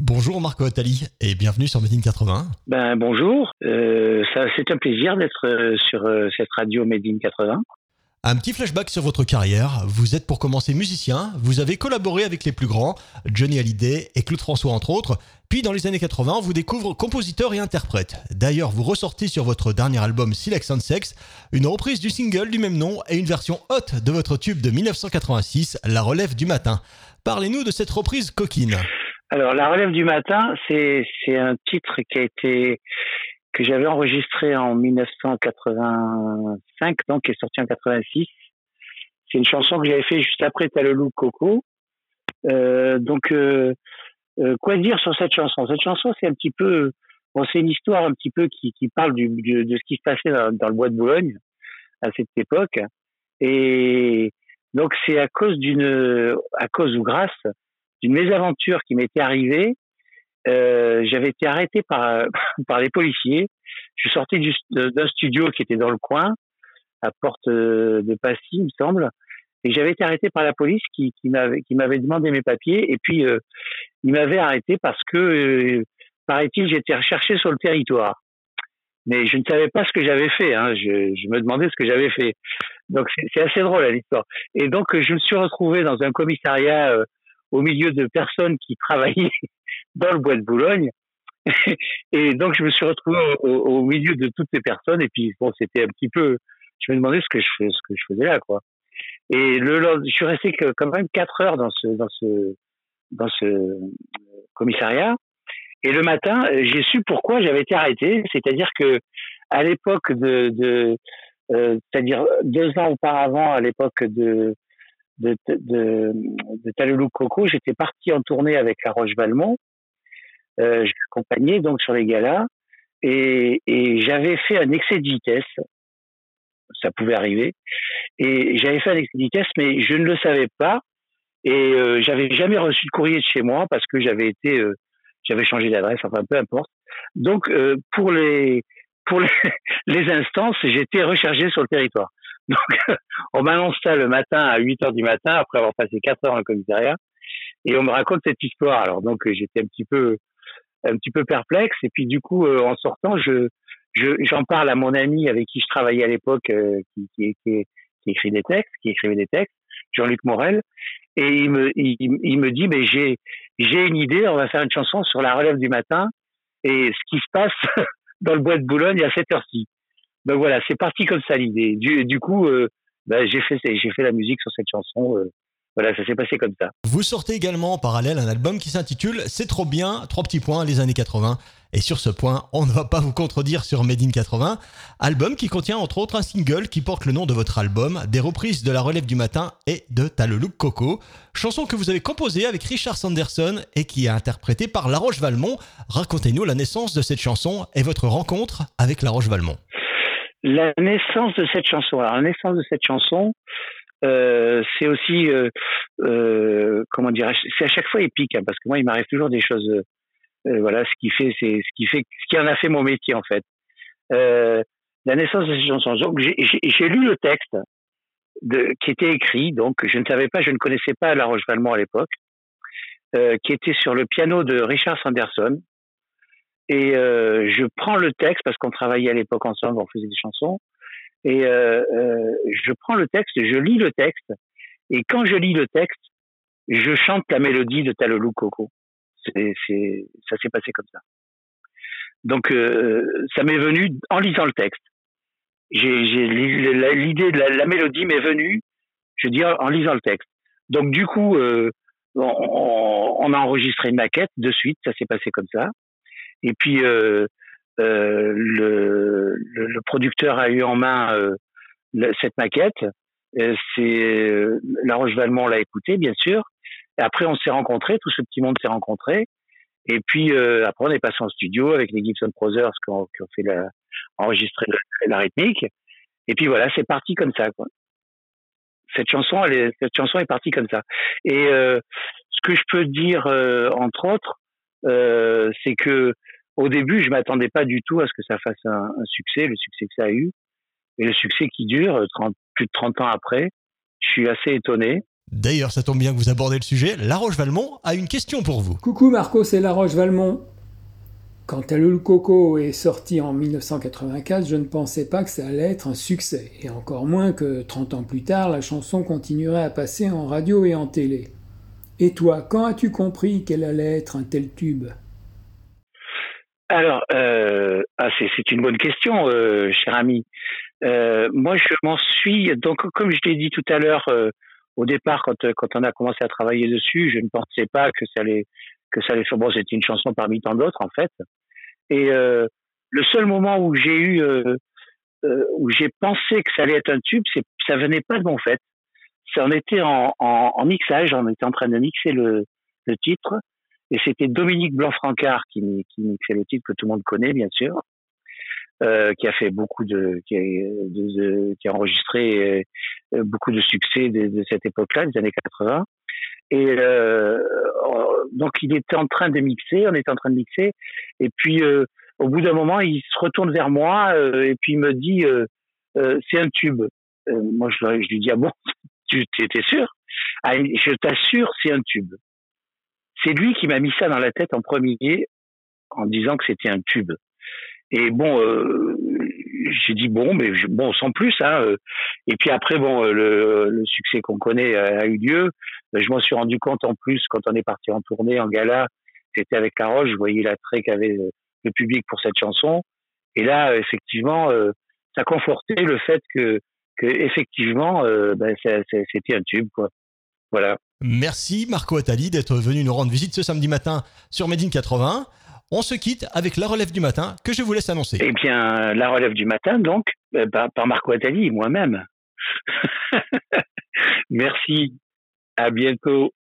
Bonjour Marco Attali et bienvenue sur Made in 80. Ben bonjour, euh, ça c'est un plaisir d'être euh, sur euh, cette radio Made in 80. Un petit flashback sur votre carrière. Vous êtes pour commencer musicien, vous avez collaboré avec les plus grands, Johnny Hallyday et Claude François entre autres. Puis dans les années 80, on vous découvre compositeur et interprète. D'ailleurs, vous ressortez sur votre dernier album Silex and Sex une reprise du single du même nom et une version haute de votre tube de 1986, La relève du matin. Parlez-nous de cette reprise coquine. Alors, La relève du matin, c'est un titre qui a été que j'avais enregistré en 1985, donc qui est sorti en 86. C'est une chanson que j'avais fait juste après T'as le loup Coco. Euh, donc, euh, euh, quoi dire sur cette chanson? Cette chanson, c'est un petit peu, bon, c'est une histoire un petit peu qui, qui parle du, de ce qui se passait dans, dans, le bois de Boulogne à cette époque. Et donc, c'est à cause d'une, à cause ou grâce d'une mésaventure qui m'était arrivée. Euh, j'avais été arrêté par par les policiers. Je sortais d'un studio qui était dans le coin, à porte de Passy, il me semble, et j'avais été arrêté par la police qui, qui m'avait demandé mes papiers et puis euh, il m'avait arrêté parce que euh, paraît-il j'étais recherché sur le territoire. Mais je ne savais pas ce que j'avais fait. Hein. Je, je, me demandais ce que j'avais fait. Donc c'est assez drôle l'histoire. Et donc je me suis retrouvé dans un commissariat euh, au milieu de personnes qui travaillaient dans le bois de Boulogne. et donc, je me suis retrouvé au, milieu de toutes ces personnes. Et puis, bon, c'était un petit peu, je me demandais ce que je, ce que je faisais là, quoi. Et le, je suis resté que, quand même quatre heures dans ce, dans ce, dans ce commissariat. Et le matin, j'ai su pourquoi j'avais été arrêté. C'est-à-dire que, à l'époque de, de euh, c'est-à-dire deux ans auparavant, à l'époque de, de, de, de Coco, j'étais parti en tournée avec La Roche Valmont. Euh, J'accompagnais donc sur les galas et, et j'avais fait un excès de vitesse. Ça pouvait arriver. Et j'avais fait un excès de vitesse, mais je ne le savais pas. Et euh, j'avais jamais reçu de courrier de chez moi parce que j'avais été, euh, j'avais changé d'adresse, enfin peu importe. Donc euh, pour les pour les, les instances, j'étais rechargé sur le territoire. Donc, on m'annonce ça le matin à 8 heures du matin, après avoir passé 4 heures dans le commissariat, et on me raconte cette histoire. Alors, donc, j'étais un petit peu, un petit peu perplexe, et puis du coup, euh, en sortant, je, j'en parle à mon ami avec qui je travaillais à l'époque, euh, qui, qui, qui, écrit des textes, qui écrivait des textes, Jean-Luc Morel, et il me, il, il me dit, mais j'ai, j'ai une idée, on va faire une chanson sur la relève du matin et ce qui se passe dans le bois de Boulogne à cette heure-ci. Donc voilà, c'est parti comme ça l'idée. Du, coup, euh, bah, j'ai fait j'ai fait la musique sur cette chanson. Euh, voilà, ça s'est passé comme ça. Vous sortez également en parallèle un album qui s'intitule C'est trop bien, trois petits points, les années 80. Et sur ce point, on ne va pas vous contredire sur Made in 80. Album qui contient entre autres un single qui porte le nom de votre album, des reprises de La Relève du Matin et de T'as le look Coco. Chanson que vous avez composée avec Richard Sanderson et qui est interprétée par La Roche Valmont. Racontez-nous la naissance de cette chanson et votre rencontre avec La Roche Valmont. La naissance de cette chanson. Alors, la naissance de cette chanson, euh, c'est aussi, euh, euh, comment dire, c'est à chaque fois épique, hein, parce que moi, il m'arrive toujours des choses. Euh, voilà, ce qui fait, c'est ce qui fait, ce qui en a fait mon métier en fait. Euh, la naissance de cette chanson. Donc, j'ai lu le texte de, qui était écrit. Donc, je ne savais pas, je ne connaissais pas La Roche Valmont à l'époque, euh, qui était sur le piano de Richard Sanderson. Et euh, je prends le texte parce qu'on travaillait à l'époque ensemble, on faisait des chansons. Et euh, euh, je prends le texte, je lis le texte. Et quand je lis le texte, je chante la mélodie de Talolou Coco. C'est, c'est, ça s'est passé comme ça. Donc euh, ça m'est venu en lisant le texte. J'ai, j'ai l'idée de la, mélodie m'est venue, je dis en lisant le texte. Donc du coup, euh, on, on, a enregistré une maquette de suite, ça s'est passé comme ça. Et puis euh, euh, le, le, le, producteur a eu en main euh, cette maquette. C'est La Roche Valmont l'a écouté, bien sûr. Et après, on s'est rencontrés, tout ce petit monde s'est rencontré. Et puis euh, après, on est passé en studio avec les Gibson Brothers qui ont, qui ont fait la, enregistrer la, rythmique. Et puis voilà, c'est parti comme ça. Quoi. Cette chanson, elle est, cette chanson est partie comme ça. Et euh, ce que je peux dire, euh, entre autres, c'est que au début, je m'attendais pas du tout à ce que ça fasse un, un, succès, le succès que ça a eu, et le succès qui dure 30, plus de 30 ans après. Je suis assez étonné. D'ailleurs, ça tombe bien que vous abordez le sujet. La Roche-Valmont a une question pour vous. Coucou Marco, c'est La Roche-Valmont. Quand le Coco est sorti en 1984, je ne pensais pas que ça allait être un succès, et encore moins que 30 ans plus tard, la chanson continuerait à passer en radio et en télé. Et toi, quand as-tu compris qu'elle allait être un tel tube? Alors, euh, ah, c'est une bonne question, euh, cher ami. Euh, moi, je m'en suis, donc comme je l'ai dit tout à l'heure, au départ, quand, quand on a commencé à travailler dessus, je ne pensais pas que ça allait que ça allait faire. Bon, c'était une chanson parmi tant d'autres en fait. Et le seul moment où j'ai eu où j'ai pensé que ça allait être un tube, c'est ça venait pas de mon fait on était en, en, mixage, on était en train de mixer le, le titre, et c'était Dominique Blanc-Francard qui, qui le titre que tout le monde connaît, bien sûr, euh, qui a fait beaucoup de, qui a, de, qui a enregistré euh, beaucoup de succès de, de cette époque-là, des années 80. Et euh, donc il était en train de mixer, on était en train de mixer, et puis euh, au bout d'un moment, il se retourne vers moi euh, et puis il me dit c'est un tube. moi je, je lui dis ah bon? Tu étais sûr? Ah, Je t'assure, c'est un tube. C'est lui qui m'a mis ça dans la tête en premier en disant que c'était un tube. Et bon, euh, j'ai dit bon, mais bon, sans plus. Hein, euh. et puis après, bon, euh, le, succès qu'on connaît a, eu lieu. Je m'en suis rendu compte en plus quand on est parti en tournée, en gala. J'étais avec Caroche, je voyais l'attrait qu'avait le public pour cette chanson. Et là, effectivement, ça confortait le fait que que effectivement, euh, ben, c'était un tube, quoi. Voilà. Merci Marco Attali d'être venu nous rendre visite ce samedi matin sur Made in 80. On se quitte avec la relève du matin que je vous laisse annoncer. Eh bien, la relève du matin, donc, euh, par Marco Attali, moi-même. Merci. À bientôt.